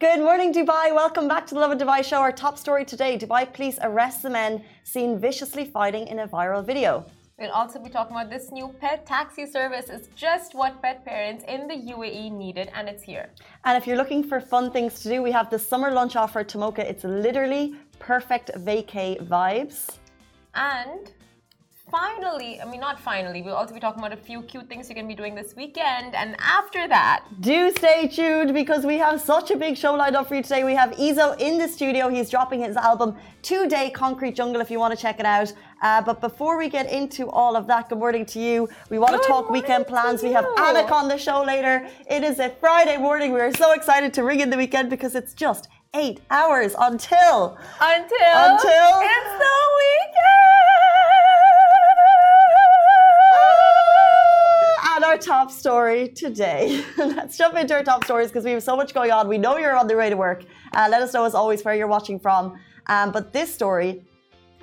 Good morning, Dubai. Welcome back to the Lovin Dubai show. Our top story today Dubai police arrest the men seen viciously fighting in a viral video. We'll also be talking about this new pet taxi service is just what pet parents in the UAE needed, and it's here. And if you're looking for fun things to do, we have the summer lunch offer at Tamoka. It's literally perfect vacay vibes. And finally, I mean, not finally, we'll also be talking about a few cute things you can be doing this weekend. And after that, do stay tuned because we have such a big show lined up for you today. We have Ezo in the studio. He's dropping his album, Two Day Concrete Jungle, if you want to check it out. Uh, but before we get into all of that, good morning to you. We want good to talk weekend plans. We have Anik on the show later. It is a Friday morning. We are so excited to ring in the weekend because it's just eight hours until. Until. Until. It's top story today. Let's jump into our top stories because we have so much going on. We know you're on the way to work. Uh, let us know as always where you're watching from. Um, but this story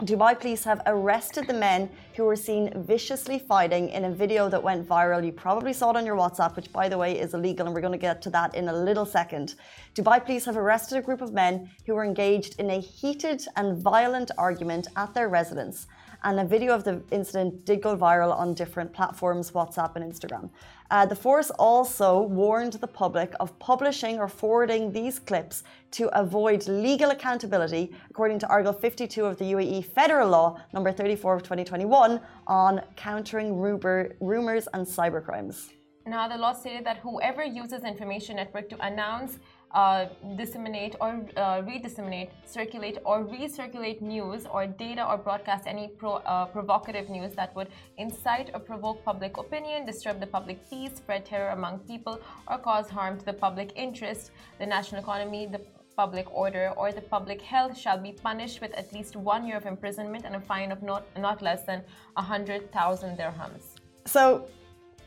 Dubai police have arrested the men who were seen viciously fighting in a video that went viral. You probably saw it on your WhatsApp, which, by the way, is illegal, and we're going to get to that in a little second. Dubai police have arrested a group of men who were engaged in a heated and violent argument at their residence and a video of the incident did go viral on different platforms, WhatsApp and Instagram. Uh, the force also warned the public of publishing or forwarding these clips to avoid legal accountability, according to Article 52 of the UAE Federal Law number 34 of 2021 on countering rumor, rumors and cybercrimes. Now, the law stated that whoever uses information network to announce uh, disseminate or uh, redisseminate, circulate or recirculate news or data or broadcast any pro, uh, provocative news that would incite or provoke public opinion, disturb the public peace, spread terror among people, or cause harm to the public interest, the national economy, the public order, or the public health shall be punished with at least one year of imprisonment and a fine of not, not less than 100,000 dirhams. So,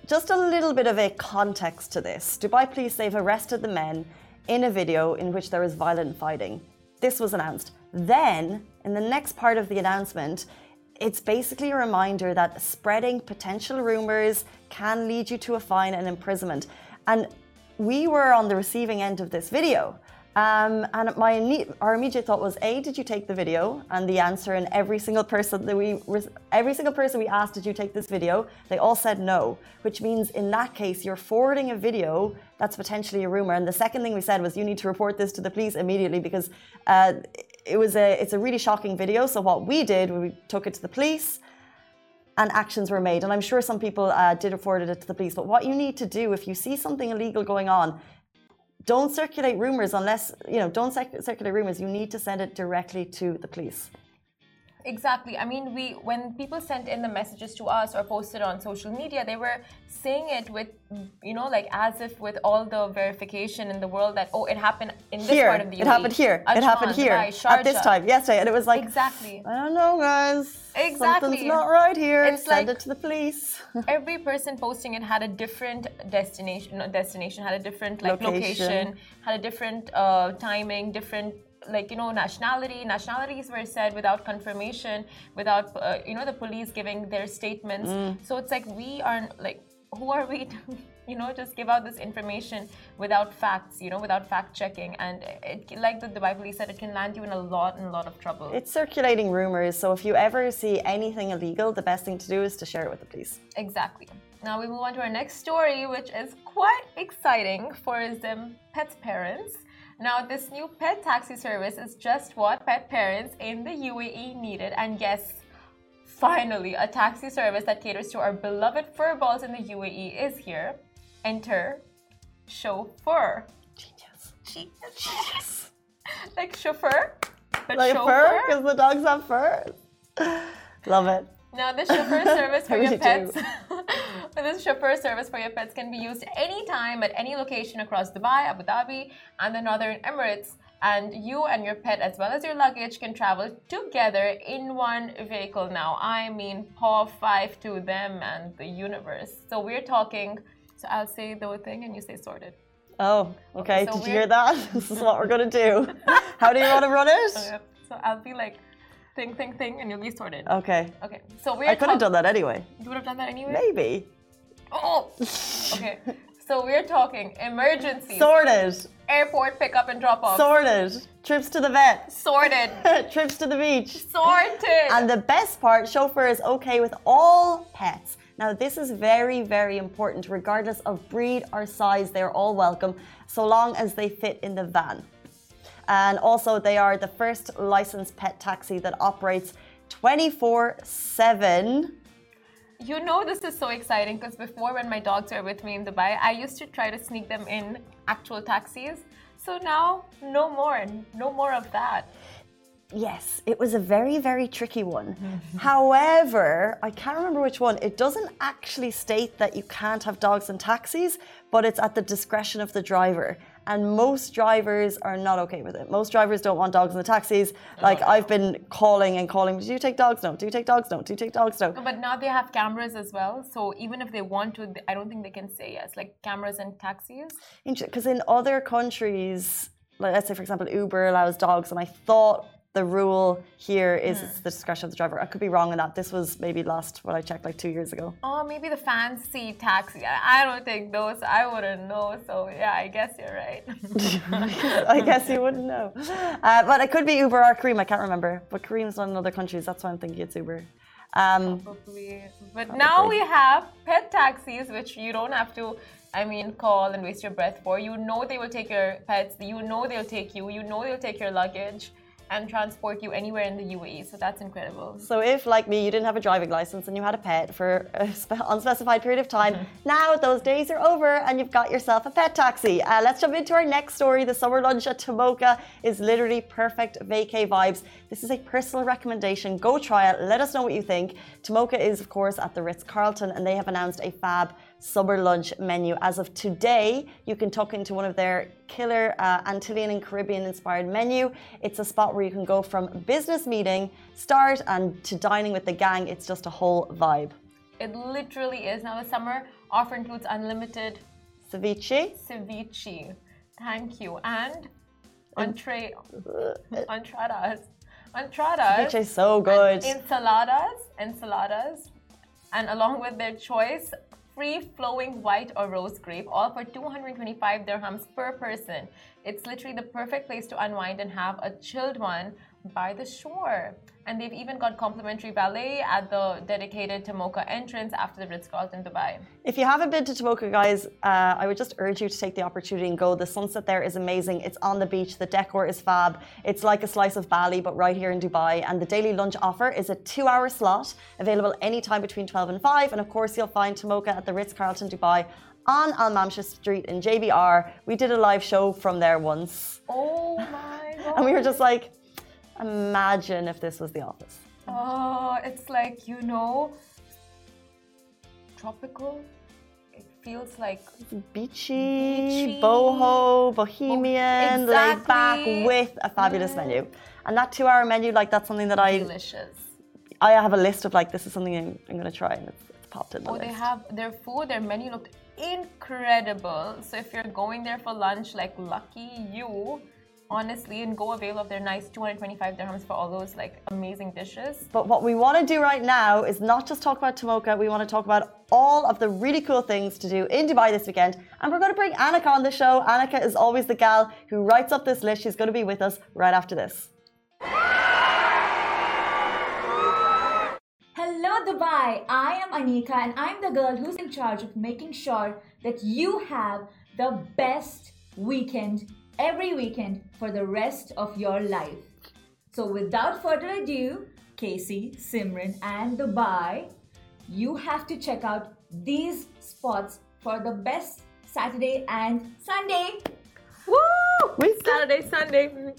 just a little bit of a context to this. Dubai police, they've arrested the men in a video in which there is violent fighting. This was announced. Then, in the next part of the announcement, it's basically a reminder that spreading potential rumors can lead you to a fine and imprisonment. And we were on the receiving end of this video. Um, and my our immediate thought was, a, did you take the video? And the answer in every single person that we every single person we asked, did you take this video? They all said no, which means in that case you're forwarding a video that's potentially a rumor. And the second thing we said was, you need to report this to the police immediately because uh, it was a it's a really shocking video. So what we did, we took it to the police and actions were made. And I'm sure some people uh, did report it to the police. But what you need to do if you see something illegal going on, don't circulate rumors unless, you know, don't circulate rumors. You need to send it directly to the police. Exactly. I mean, we when people sent in the messages to us or posted on social media, they were saying it with, you know, like as if with all the verification in the world that oh, it happened in this here. part of the UAE. It happened here. Ajman, it happened here Dubai, at this time yesterday, and it was like exactly. I don't know, guys. Exactly. Something's not right here. It's Send like it to the police. every person posting it had a different destination. Destination had a different like location, location had a different uh, timing, different like you know nationality nationalities were said without confirmation without uh, you know the police giving their statements. Mm. so it's like we aren't like who are we to you know just give out this information without facts you know without fact checking? And it, like the dubai police said it can land you in a lot and a lot of trouble. It's circulating rumors. So if you ever see anything illegal the best thing to do is to share it with the police. Exactly. Now we move on to our next story which is quite exciting for the pets parents now, this new pet taxi service is just what pet parents in the UAE needed. And yes, finally, a taxi service that caters to our beloved fur balls in the UAE is here. Enter chauffeur. Genius. Genius. Genius. like chauffeur, but like chauffeur? fur because the dogs have fur. Love it. Now, this chauffeur service for your pets, this chauffeur service for your pets can be used anytime at any location across Dubai, Abu Dhabi, and the Northern Emirates. And you and your pet, as well as your luggage, can travel together in one vehicle. Now, I mean, paw five to them and the universe. So we're talking. So I'll say the thing, and you say sorted. Oh, okay. okay so Did you hear that? this is what we're gonna do. How do you want to run it? Okay. So I'll be like thing, thing, thing, and you'll be sorted. Okay. Okay. So we're. I could have done that anyway. You would have done that anyway. Maybe. Oh. okay. So we're talking emergency. Sorted. Airport pickup and drop off. Sorted. Trips to the vet. Sorted. Trips to the beach. Sorted. And the best part, chauffeur is okay with all pets. Now, this is very, very important. Regardless of breed or size, they're all welcome, so long as they fit in the van. And also, they are the first licensed pet taxi that operates 24 7. You know, this is so exciting because before, when my dogs were with me in Dubai, I used to try to sneak them in actual taxis. So now, no more, no more of that. Yes, it was a very, very tricky one. However, I can't remember which one. It doesn't actually state that you can't have dogs in taxis, but it's at the discretion of the driver. And most drivers are not okay with it. Most drivers don't want dogs in the taxis. Like I've been calling and calling, do you take dogs? No. Do you take dogs? No. Do you take dogs? No. But now they have cameras as well. So even if they want to, I don't think they can say yes. Like cameras and taxis. Because in other countries, like let's say for example, Uber allows dogs, and I thought the rule here is it's the discretion of the driver. I could be wrong on that. This was maybe last what I checked like two years ago. Oh, maybe the fancy taxi. I don't think those. I wouldn't know. So yeah, I guess you're right. I guess you wouldn't know. Uh, but it could be Uber or Careem. I can't remember. But Careem's not in other countries. That's why I'm thinking it's Uber. Um, Probably. But Probably. now we have pet taxis, which you don't have to. I mean, call and waste your breath for. You know they will take your pets. You know they'll take you. You know they'll take your luggage and transport you anywhere in the UAE. So that's incredible. So if, like me, you didn't have a driving license and you had a pet for an unspecified period of time, mm-hmm. now those days are over and you've got yourself a pet taxi. Uh, let's jump into our next story. The summer lunch at Tamoka is literally perfect vacay vibes. This is a personal recommendation. Go try it. Let us know what you think. Tamoka is, of course, at the Ritz Carlton and they have announced a fab summer lunch menu. As of today, you can tuck into one of their killer uh, Antillean and Caribbean inspired menu. It's a spot where you can go from business meeting, start, and to dining with the gang. It's just a whole vibe. It literally is. Now, the summer offer includes unlimited ceviche. Ceviche. Thank you. And entree. entradas. Entradas. Ceviche is so good. Ensaladas. Ensaladas. And along with their choice free flowing white or rose grape, all for 225 dirhams per person. It's literally the perfect place to unwind and have a chilled one by the shore. And they've even got complimentary ballet at the dedicated Tamoka entrance after the Ritz-Carlton Dubai. If you haven't been to Tamoka, guys, uh, I would just urge you to take the opportunity and go. The sunset there is amazing. It's on the beach. The decor is fab. It's like a slice of Bali, but right here in Dubai. And the daily lunch offer is a two-hour slot available anytime between 12 and 5. And of course, you'll find Tamoka at the Ritz-Carlton Dubai on Al Mamsha Street in JBR. We did a live show from there once. Oh my god. and we were just like, Imagine if this was the office. Oh, it's like, you know, tropical. It feels like beachy, beachy. boho, bohemian, exactly. laid back with a fabulous mm. menu. And that two hour menu, like that's something that I. Delicious. I have a list of like, this is something I'm, I'm going to try and it's, it's popped in the Oh, list. they have their food, their menu looked incredible. So if you're going there for lunch, like lucky you honestly and go avail of their nice 225 dirhams for all those like amazing dishes. But what we want to do right now is not just talk about Tamoka, we want to talk about all of the really cool things to do in Dubai this weekend. And we're going to bring Annika on the show. Annika is always the gal who writes up this list. She's going to be with us right after this. Hello, Dubai. I am Anika, and I'm the girl who's in charge of making sure that you have the best weekend every weekend for the rest of your life. So, without further ado, Casey, Simran, and Dubai, you have to check out these spots for the best Saturday and Sunday. Woo! We Saturday, Sunday.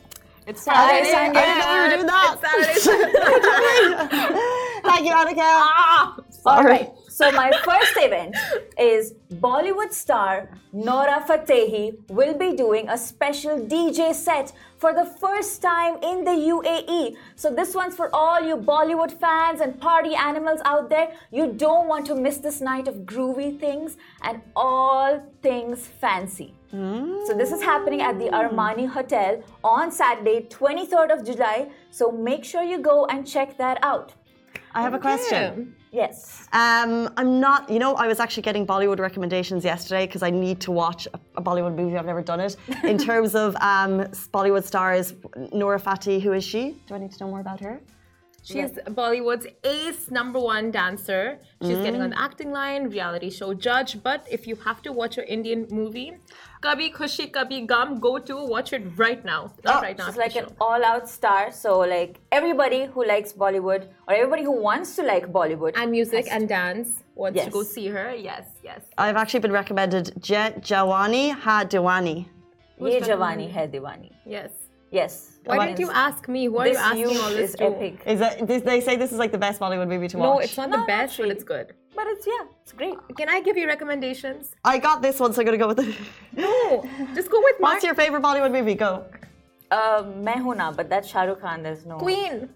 It's Saturday, Sunday. I didn't know we were doing that. It's Saturday, Sunday. Thank you, Annika. Ah, All right. So my first event is Bollywood star Nora Fatehi will be doing a special DJ set for the first time in the UAE. So this one's for all you Bollywood fans and party animals out there. You don't want to miss this night of groovy things and all things fancy. Mm. So this is happening at the Armani Hotel on Saturday, 23rd of July. So make sure you go and check that out. I have a question. Yes. Um, I'm not, you know, I was actually getting Bollywood recommendations yesterday because I need to watch a, a Bollywood movie. I've never done it. In terms of um, Bollywood stars, Noura Fateh, who is she? Do I need to know more about her? She's Bollywood's ace number one dancer. She's getting on the acting line, reality show judge. But if you have to watch her Indian movie, Kabhi Khushi Kabhi Gham, go to watch it right now. Not Oh, right now. She's like an all-out star. So like everybody who likes Bollywood or everybody who wants to like Bollywood and music and dance wants to go see her. Yes, yes. I've actually been recommended Jet Jawani Ha Diwani. Ye Jawani Hai Diwani. Yes. Yes. Why That didn't you ask me? Who are you asking youth all this is to? epic. Is that this, they say this is like the best Bollywood movie to watch? No, it's not No, the not best, but it's good. But it's yeah, it's great. Can I give you recommendations? I got this one, so I'm gonna go with it. No, just go with me. What's Mark your favorite Bollywood movie? Go. Uh, Main Hoon Na, but that's Shah Rukh Khan. There's no Queen.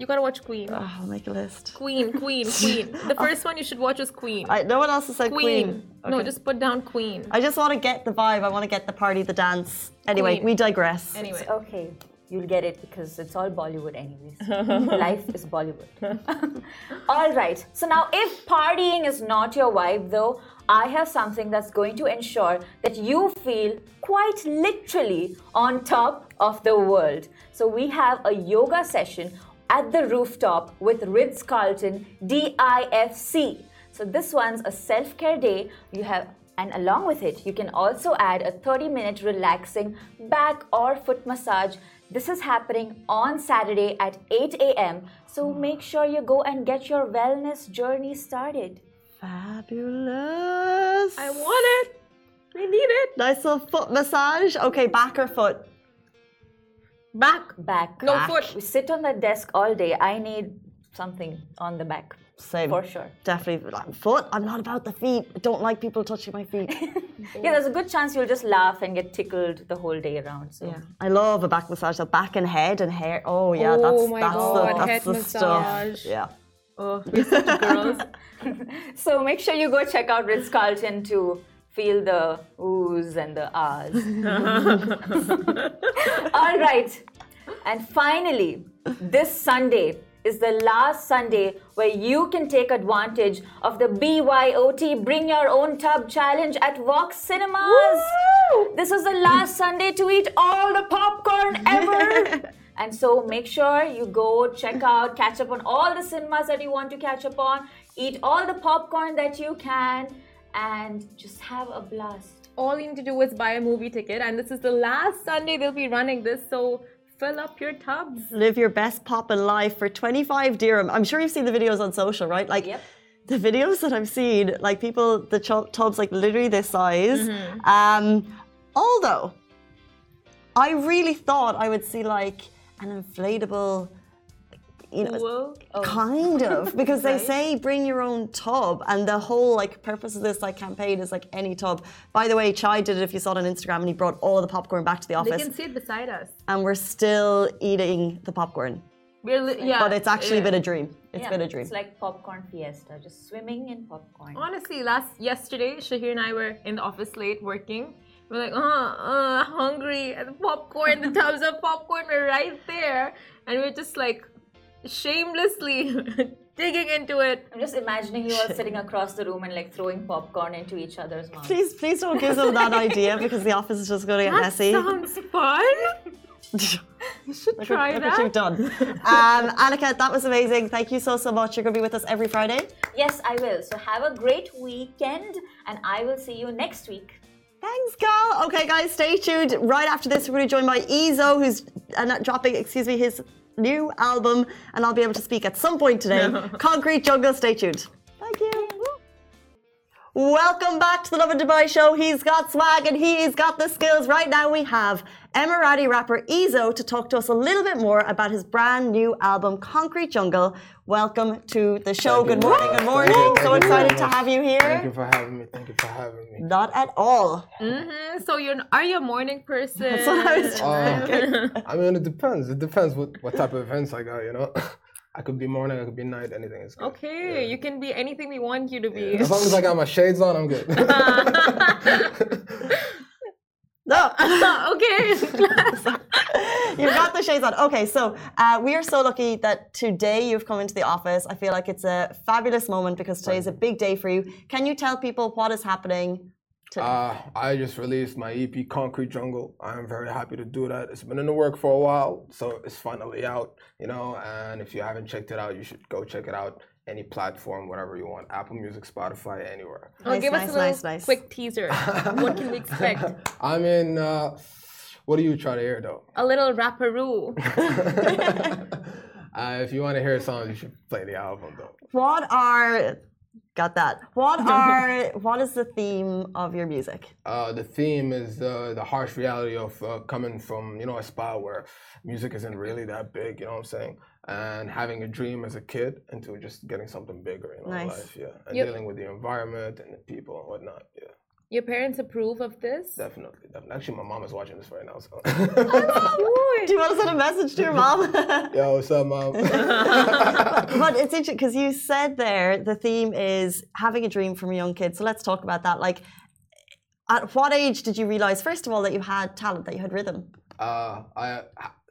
You gotta watch Queen. Oh, I'll make a list. Queen, Queen, Queen. The first one you should watch is Queen. I, no one else has said Queen. Queen. No, just put down Queen. I just want to get the vibe. I want to get the party, the dance. Anyway, Queen. we digress. Anyway. It's okay. You'll get it because it's all Bollywood, anyways. Life is Bollywood. all right. So now, if partying is not your vibe, though, I have something that's going to ensure that you feel quite literally on top of the world. So we have a yoga session at the rooftop with Ritz Carlton DIFC. So this one's a self-care day. You have and along with it, you can also add a 30 minute relaxing back or foot massage. This is happening on Saturday at 8 a.m. So make sure you go and get your wellness journey started. Fabulous. I want it. We need it. Nice little foot massage. Okay, back or foot? Back. Back. No Back. foot. We sit on that desk all day. I need something on the back. Same. For sure. Definitely. like, Foot? I'm not about the feet. I don't like people touching my feet. Yeah, there's a good chance you'll just laugh and get tickled the whole day around. So yeah. I love a back massage. So back and head and hair. Oh, yeah. Oh that's, my that's God, the, that's head the massage. stuff. Yeah. Oh, we're such girls. So make sure you go check out Ritz Carlton to feel the oohs and the ahs. All right. And finally, this Sunday is the last Sunday where you can take advantage of the BYOT Bring Your Own Tub Challenge at Vox Cinemas. This is the last Sunday to eat all the popcorn ever. And so make sure you go check out, catch up on all the cinemas that you want to catch up on, eat all the popcorn that you can, and just have a blast. All you need to do is buy a movie ticket, and this is the last Sunday they'll be running this. So fill up your tubs. Live your best pop in life for 25 dirham. I'm sure you've seen the videos on social, right? Like Yep. the videos that I've seen, like people, the chu- tubs like literally this size. Mm-hmm. Um, although I really thought I would see like an inflatable, you know, Whoa. kind of because they say bring your own tub and the whole like purpose of this like campaign is like any tub by the way chai did it if you saw it on instagram and he brought all of the popcorn back to the office. They can see it beside us. and we're still eating the popcorn We're li- yeah, but it's actually yeah. been a dream It's Yeah, been a dream It's like popcorn fiesta, just swimming in popcorn. Honestly, last yesterday, Shahir and I were in the office late working. We're like, uh, uh, hungry, and the popcorn, the tubs of popcorn were right there, and we're just like shamelessly digging into it. I'm just imagining you all sitting across the room and like throwing popcorn into each other's mouths. please please don't give them that idea because the office is just going to get messy. That messy sounds fun. You should Look try what, that. look what you've done um, Annika that was amazing thank you so so much you're going to be with us every friday Yes, I will. So have a great weekend, and I will see you next week. Thanks, Gal. Okay, guys, stay tuned. Right after this, we're going to join by Ezo, who's uh, dropping, excuse me, his new album, and I'll be able to speak at some point today. Concrete Jungle, stay tuned. Thank you. Welcome back to the Lovin Dubai show. He's got swag and he's got the skills. Right now, we have Emirati rapper Ezo to talk to us a little bit more about his brand new album, Concrete Jungle. Welcome to the show. Thank you Good morning. Good morning. you, so you excited to have you here. Thank you for having me. Thank you for having me. Not at all. Mhm, So you're are you a morning person? That's what I was Uh, I mean, it depends. It depends what, what type of events I got, you know? I could be morning, I could be night, anything is good. Okay, you can be anything we want you to be. As long as I got my shades on, I'm good. No. okay. You've got the shades on. Okay, so uh, we are so lucky that today you've come into the office. I feel like it's a fabulous moment because today is a big day for you. Can you tell people what is happening today? Uh, I just released my EP Concrete Jungle. I'm very happy to do that. It's been in the work for a while, so it's finally out, you know. And if you haven't checked it out, you should go check it out. Any platform, whatever you want, Apple Music, Spotify, anywhere. Oh, Nice, give nice, us a little nice, nice. quick teaser. what can we expect? I mean, uh, what do you try to hear though? A little rapperoo. uh, if you want to hear songs, you should play the album though. what are got that? What are what is the theme of your music? Uh, the theme is uh, the harsh reality of uh, coming from you know a spot where music isn't really that big. You know what I'm saying? And having a dream as a kid into just getting something bigger in Nice. life. Yeah, and Yep. dealing with the environment and the people and whatnot. Yeah, Your parents approve of this? definitely, definitely. Actually, my mom is watching this right now. So, Do you want to send a message to your mom? yo, what's up, mom? but it's interesting because you said there the theme is having a dream from a young kid. So let's talk about that. Like, at what age did you realize, first of all, that you had talent, that you had rhythm? uh, I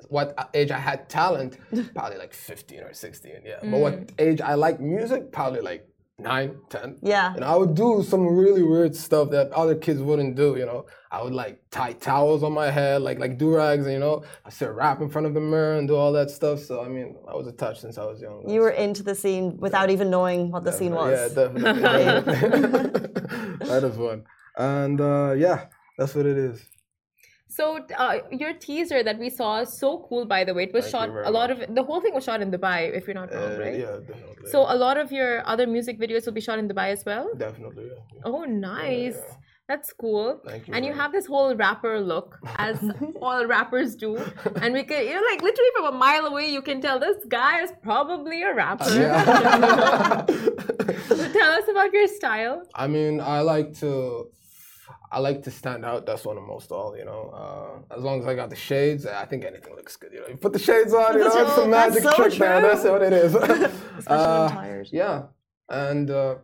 what age I had talent? Probably like 15 or 16. Yeah, but what age I like music? Probably like nine, 10. Yeah. And I would do some really weird stuff that other kids wouldn't do. You know, I would like tie towels on my head, like like do rags. And, you know, I sit rap in front of the mirror and do all that stuff. So I mean, I was attached since I was young. You were into the scene without even knowing what the scene was. Yeah, definitely. that is one. And uh, yeah, that's what it is. So uh, your teaser that we saw is so cool. By the way, it was Thank shot. A lot of the whole thing was shot in Dubai, if you're not wrong, Uh, right? Yeah, definitely. So a lot of your other music videos will be shot in Dubai as well. definitely. Yeah. Oh, nice. That's cool. Thank you And you very have this whole rapper look, as all rappers do. And we can, you know, like literally from a mile away, you can tell this guy is probably a rapper. Yeah. so Tell us about your style. I mean, I like to, I like to stand out. That's one of most all, you know. Uh, as long as I got the shades, I think anything looks good. You know, you put the shades on, you That's know, it's a magic so trick there. true. That's what it is. Uh. Yeah, and uh,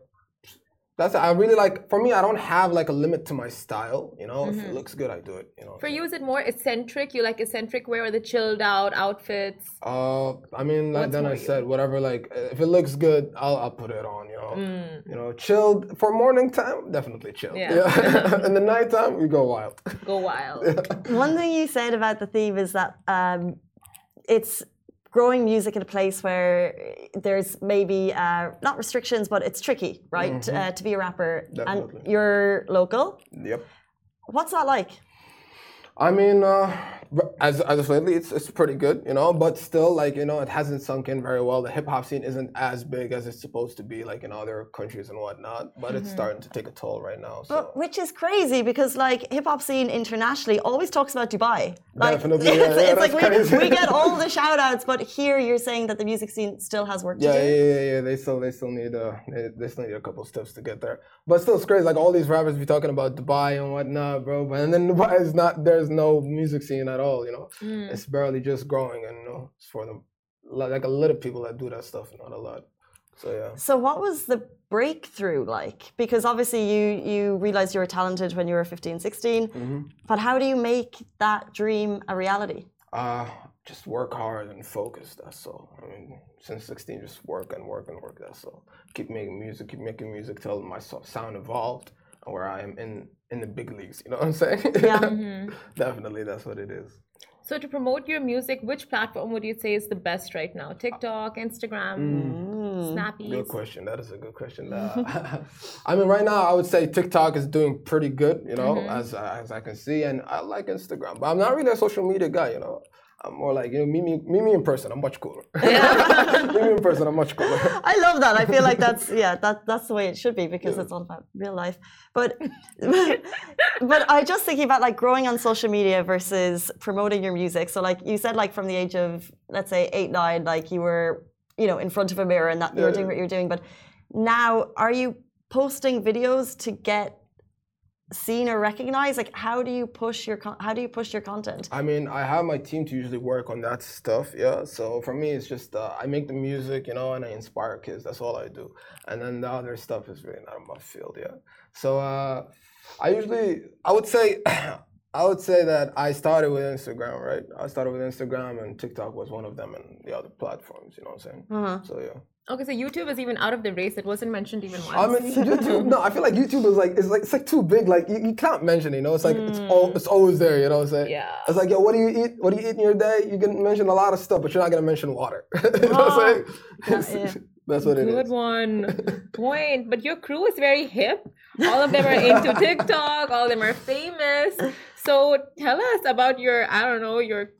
that's I really like. For me, I don't have like a limit to my style. You know, if it looks good, I do it. You know. Mm-hmm. For you, is it more eccentric? You like eccentric wear or the chilled out outfits? Uh, I mean, like What's then I you? said, whatever. Like, if it looks good, I'll I'll put it on. You know, Mm. you know, chilled for morning time, definitely chilled. Yeah. In the nighttime, we go wild. Go wild. One thing you said about the theme is that um, it's growing music in a place where there's maybe uh, not restrictions, but it's tricky, right, uh, to be a rapper. Definitely. And you're local. Yep. What's that like? I mean, uh, as as of lately, it's it's pretty good, you know. But still, like you know, it hasn't sunk in very well. The hip hop scene isn't as big as it's supposed to be, like in other countries and whatnot. But it's starting to take a toll right now. So But which is crazy because like hip hop scene internationally always talks about Dubai. Like Definitely, yeah, it's, yeah, it's like we, we get all the shout outs, but here you're saying that the music scene still has work to yeah, do. yeah, yeah, yeah. They still they still need uh they, they still need a couple steps to get there. But still, it's crazy. Like all these rappers be talking about Dubai and whatnot, bro. But and then Dubai is not. There's no music scene at all. You know, it's barely just growing, and you know, it's for them like a little people that do that stuff, not a lot. So yeah. So what was the breakthrough like? Because obviously you you realized you were talented when you were 15, 16. Mm-hmm. But how do you make that dream a reality? Uh, just work hard and focus. That's all. I mean, since 16, just work and work and work. That's all. Keep making music. Keep making music till my sound evolved where I am in in the big leagues. You know what I'm saying? Yeah. Definitely, that's what it is. So to promote your music, which platform would you say is the best right now? TikTok, Instagram, Snappy. Good question. That is a good question. Uh, I mean, right now, I would say TikTok is doing pretty good. You know, as as I can see, and I like Instagram, but I'm not really a social media guy. You know. I'm more like you know, me, me, me, me in person. I'm much cooler. me, me in person. I'm much cooler. I love that. I feel like that's yeah, that that's the way it should be because it's all about real life. But but I just thinking about like growing on social media versus promoting your music. So like you said, like from the age of let's say eight, nine, like you were you know in front of a mirror and that you were doing what you were doing. But now, are you posting videos to get seen or recognized? Like how do you push your con- how do you push your content? I mean, I have my team to usually work on that stuff. Yeah. So for me, it's just uh, I make the music, you know, and I inspire kids. That's all I do. And then the other stuff is really not in my field. Yeah. So uh, I usually, I would say, I would say that I started with Instagram, right? I started with Instagram, and TikTok was one of them, and the other platforms. You know what I'm saying? Uh-huh. So yeah. Okay, so YouTube is even out of the race. It wasn't mentioned even once. I mean, YouTube. No, I feel like YouTube is like it's like it's like too big. Like you, you can't mention it. You know, it's like it's all it's always there. You know what I'm saying? Yeah. It's like yo, what do you eat? What do you eat in your day? You can mention a lot of stuff, but you're not gonna mention water. you know what I'm ah, saying? yeah. That's what it Good is. one. Point. But your crew is very hip. All of them are into TikTok. All of them are famous. So tell us about your, I don't know, your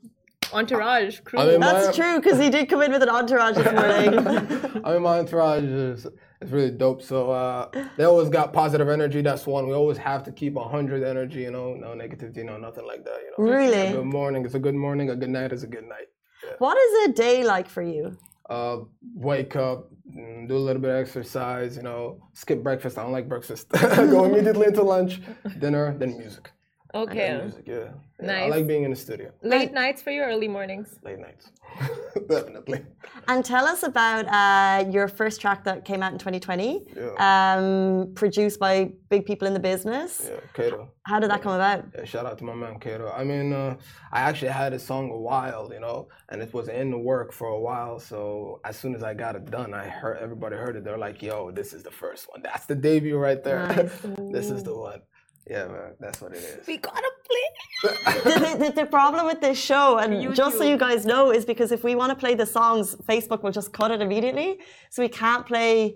entourage crew. I mean, That's my- true because he did come in with an entourage this morning. I mean, my entourage is it's really dope. So uh, they always got positive energy. That's one. We always have to keep hundred energy. You know, no negativity, no nothing like that. You know. Really? A good morning is a good morning. A good night is a good night. what is a day like for you? Uh, wake up, mm, do a little bit of exercise. You know, skip breakfast. I don't like breakfast. Go immediately into lunch, dinner, then music. Okay. Then music. Yeah. Yeah, I Nice. like being in the studio. Late nights for you, early mornings? Late nights. Definitely. And tell us about uh, your first track that came out in 2020, um, produced by big people in the business. Yeah, Kato. How did that come about? Yeah, shout out to my man Kato. I mean, uh, I actually had a song a while, you know, and it was in the work for a while. So as soon as I got it done, I heard everybody heard it. They're like, "Yo, this is the first one. That's the debut right there. this is the one." Yeah, man, that's what it is. We gotta play. the, the, the problem with this show, and just so you guys know, is because if we want to play the songs, Facebook will just cut it immediately. So we can't play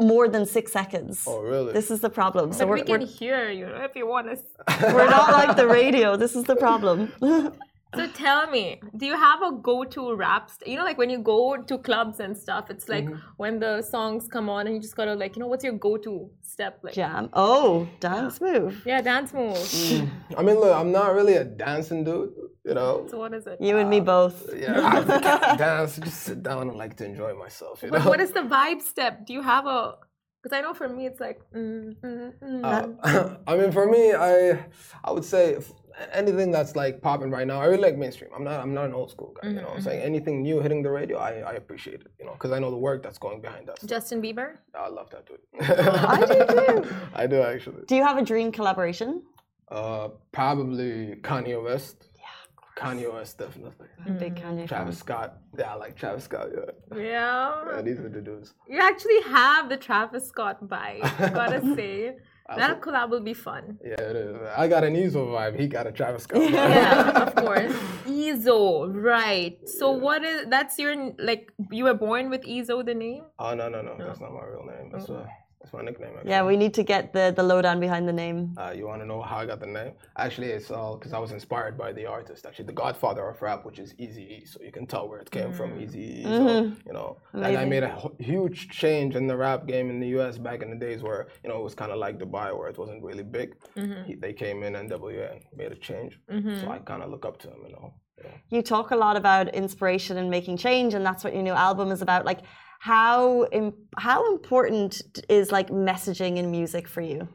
more than six seconds. Oh, really? This is the problem. So But we we're, can we're, hear you know, if you want us. we're not like the radio. This is the problem. So tell me, do you have a go-to rap? St- you know, like when you go to clubs and stuff, it's like mm-hmm. when the songs come on and you just gotta like, you know, what's your go-to step? Like, Jam. Oh, dance move. yeah, dance moves. I mean, look, I'm not really a dancing dude, you know. So what is it? You and me both. Yeah, I can't dance. Just sit down and like to enjoy myself, you know. What is the vibe step? Do you have a? Because I know for me, it's like. Mm, mm, mm. Uh, I mean, for me, I I would say if anything that's like popping right now. I really like mainstream. I'm not I'm not an old school guy. You know, what I'm saying anything new hitting the radio, I, I appreciate it. You know, because I know the work that's going behind us. Justin Bieber. I love that dude. I do too. I do actually. Do you have a dream collaboration? Uh, probably Kanye West. Yeah, Kanye West definitely. I'm big Kanye fan. Travis Scott. Yeah, I like Travis Scott. Yeah, Yeah. yeah these are the dudes. You actually have the Travis Scott vibe. Gotta say. That collab will be fun. Yeah, it is. I got an Ezo vibe. He got a Travis Scott. vibe. Yeah, of course. Ezo, right. So what is that's your like you were born with Ezo the name? Oh no no no, that's not my real name. That's uh, that's my nickname. Actually. Yeah, we need to get the, the lowdown behind the name. Uh, you want to know how I got the name? Actually, it's all because I was inspired by the artist, actually, the godfather of rap, which is Easy E. So you can tell where it came from, mm. Easy E. So, mm-hmm. you know, that Amazing. made a huge change in the rap game in the US back in the days where, you know, it was kind of like Dubai, where it wasn't really big. Mm-hmm. He, they came in, NWA, and made a change. Mm-hmm. So I kind of look up to him, you know. Yeah. You talk a lot about inspiration and making change, and that's what your new album is about. Like, how Im- how important is like messaging in music for you?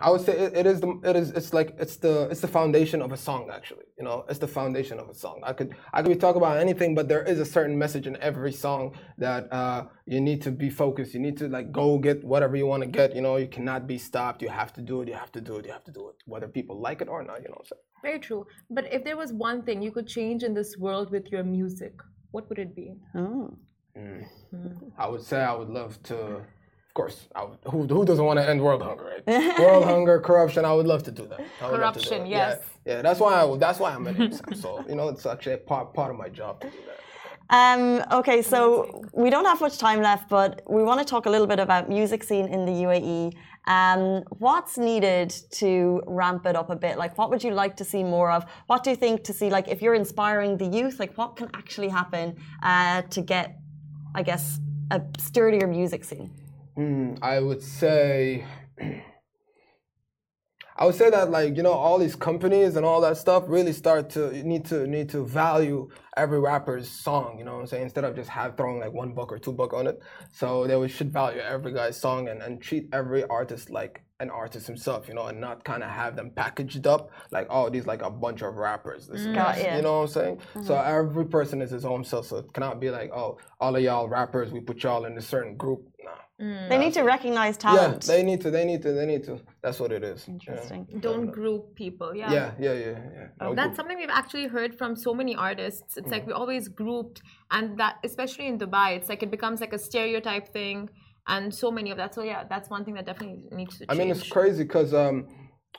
I would say it, it is the it is it's like it's the it's the foundation of a song actually. You know, it's the foundation of a song. I could I could be talking about anything, but there is a certain message in every song that uh, you need to be focused. You need to like go get whatever you want to get. You know, you cannot be stopped. You have to do it. You have to do it. You have to do it, whether people like it or not. You know what I'm saying? Very true. But if there was one thing you could change in this world with your music, what would it be? Oh. I would say I would love to. Of course, I would, who, who doesn't want to end world hunger, right? world hunger, corruption. I would love to do that. I would love to do Corruption, yes. Yeah, yeah. That's why I. That's why I'm an exam. So you know, it's actually a part part of my job to do that. Um, okay, so we don't have much time left, but we want to talk a little bit about music scene in the UAE. Um, what's needed to ramp it up a bit? Like, what would you like to see more of? What do you think to see? Like, if you're inspiring the youth, like, what can actually happen uh, to get, I guess, a sturdier music scene? Hmm, I would say. I would say that like you know all these companies and all that stuff really start to need to need to value every rapper's song. You know what I'm saying? Instead of just have throwing like one buck or two buck on it, so they should value every guy's song and, and treat every artist like an artist himself. You know, and not kind of have them packaged up like oh these like a bunch of rappers. This, and mm-hmm. Got this. You know what I'm saying? So mm-hmm. every person is his own self. So it cannot be like oh all of y'all rappers we put y'all in a certain group. Nah, mm. They need to recognize talent. Yeah, they need to. They need to. They need to. That's what it is. Yeah. Interesting. Don't group people. Yeah. Yeah, yeah, yeah, yeah. Oh, no That's group. something we've actually heard from so many artists. It's like mm. we always grouped, and that especially in Dubai, it's like it becomes like a stereotype thing, and so many of that. So yeah, that's one thing that definitely needs to change. I mean, it's crazy because um,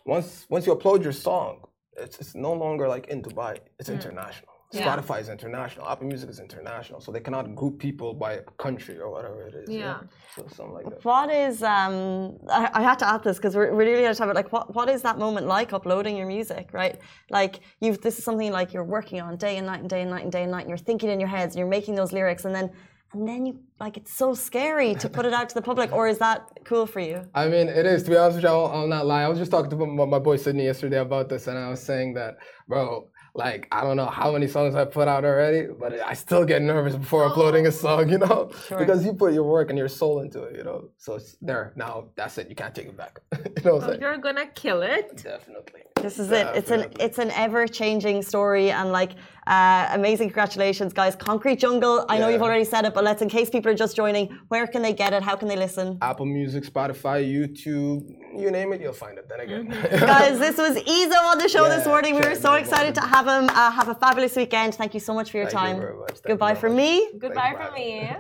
once once you upload your song, it's it's no longer like in Dubai. It's international. Yeah. Spotify is international. Apple Music is international. So they cannot group people by country or whatever it is. Yeah. So something like that. What is um? I, I had to ask this because we're, we're really out of time. But like, what what is that moment like uploading your music, right? Like you've this is something like you're working on day and night and day and night and day and night. And you're thinking in your heads, and you're making those lyrics, and then and then you like it's so scary to put it out to the public. Or is that cool for you? I mean, it is. To be honest with you, I'll, I'll not lie. I was just talking to my, my boy Sydney yesterday about this, and I was saying that, bro, like I don't know how many songs I put out already, but I still get nervous before oh. uploading a song, you know, because you put your work and your soul into it, you know. So it's there now. That's it. You can't take it back. you know what I'm oh, saying? you're gonna kill it. Definitely. This is it. It's an it's an ever changing story and like uh, amazing congratulations, guys. Concrete Jungle. I know Yeah. you've already said it, but let's in case people are just joining. Where can they get it? How can they listen? Apple Music, Spotify, YouTube, you name it, you'll find it. Then again. Guys, this was Ezo on the show this morning. We were so excited to have him. Uh, have a fabulous weekend. Thank you so much for your Thank you time. very much. Thank you Goodbye very from much. me. Goodbye for from me.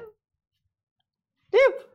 Doop.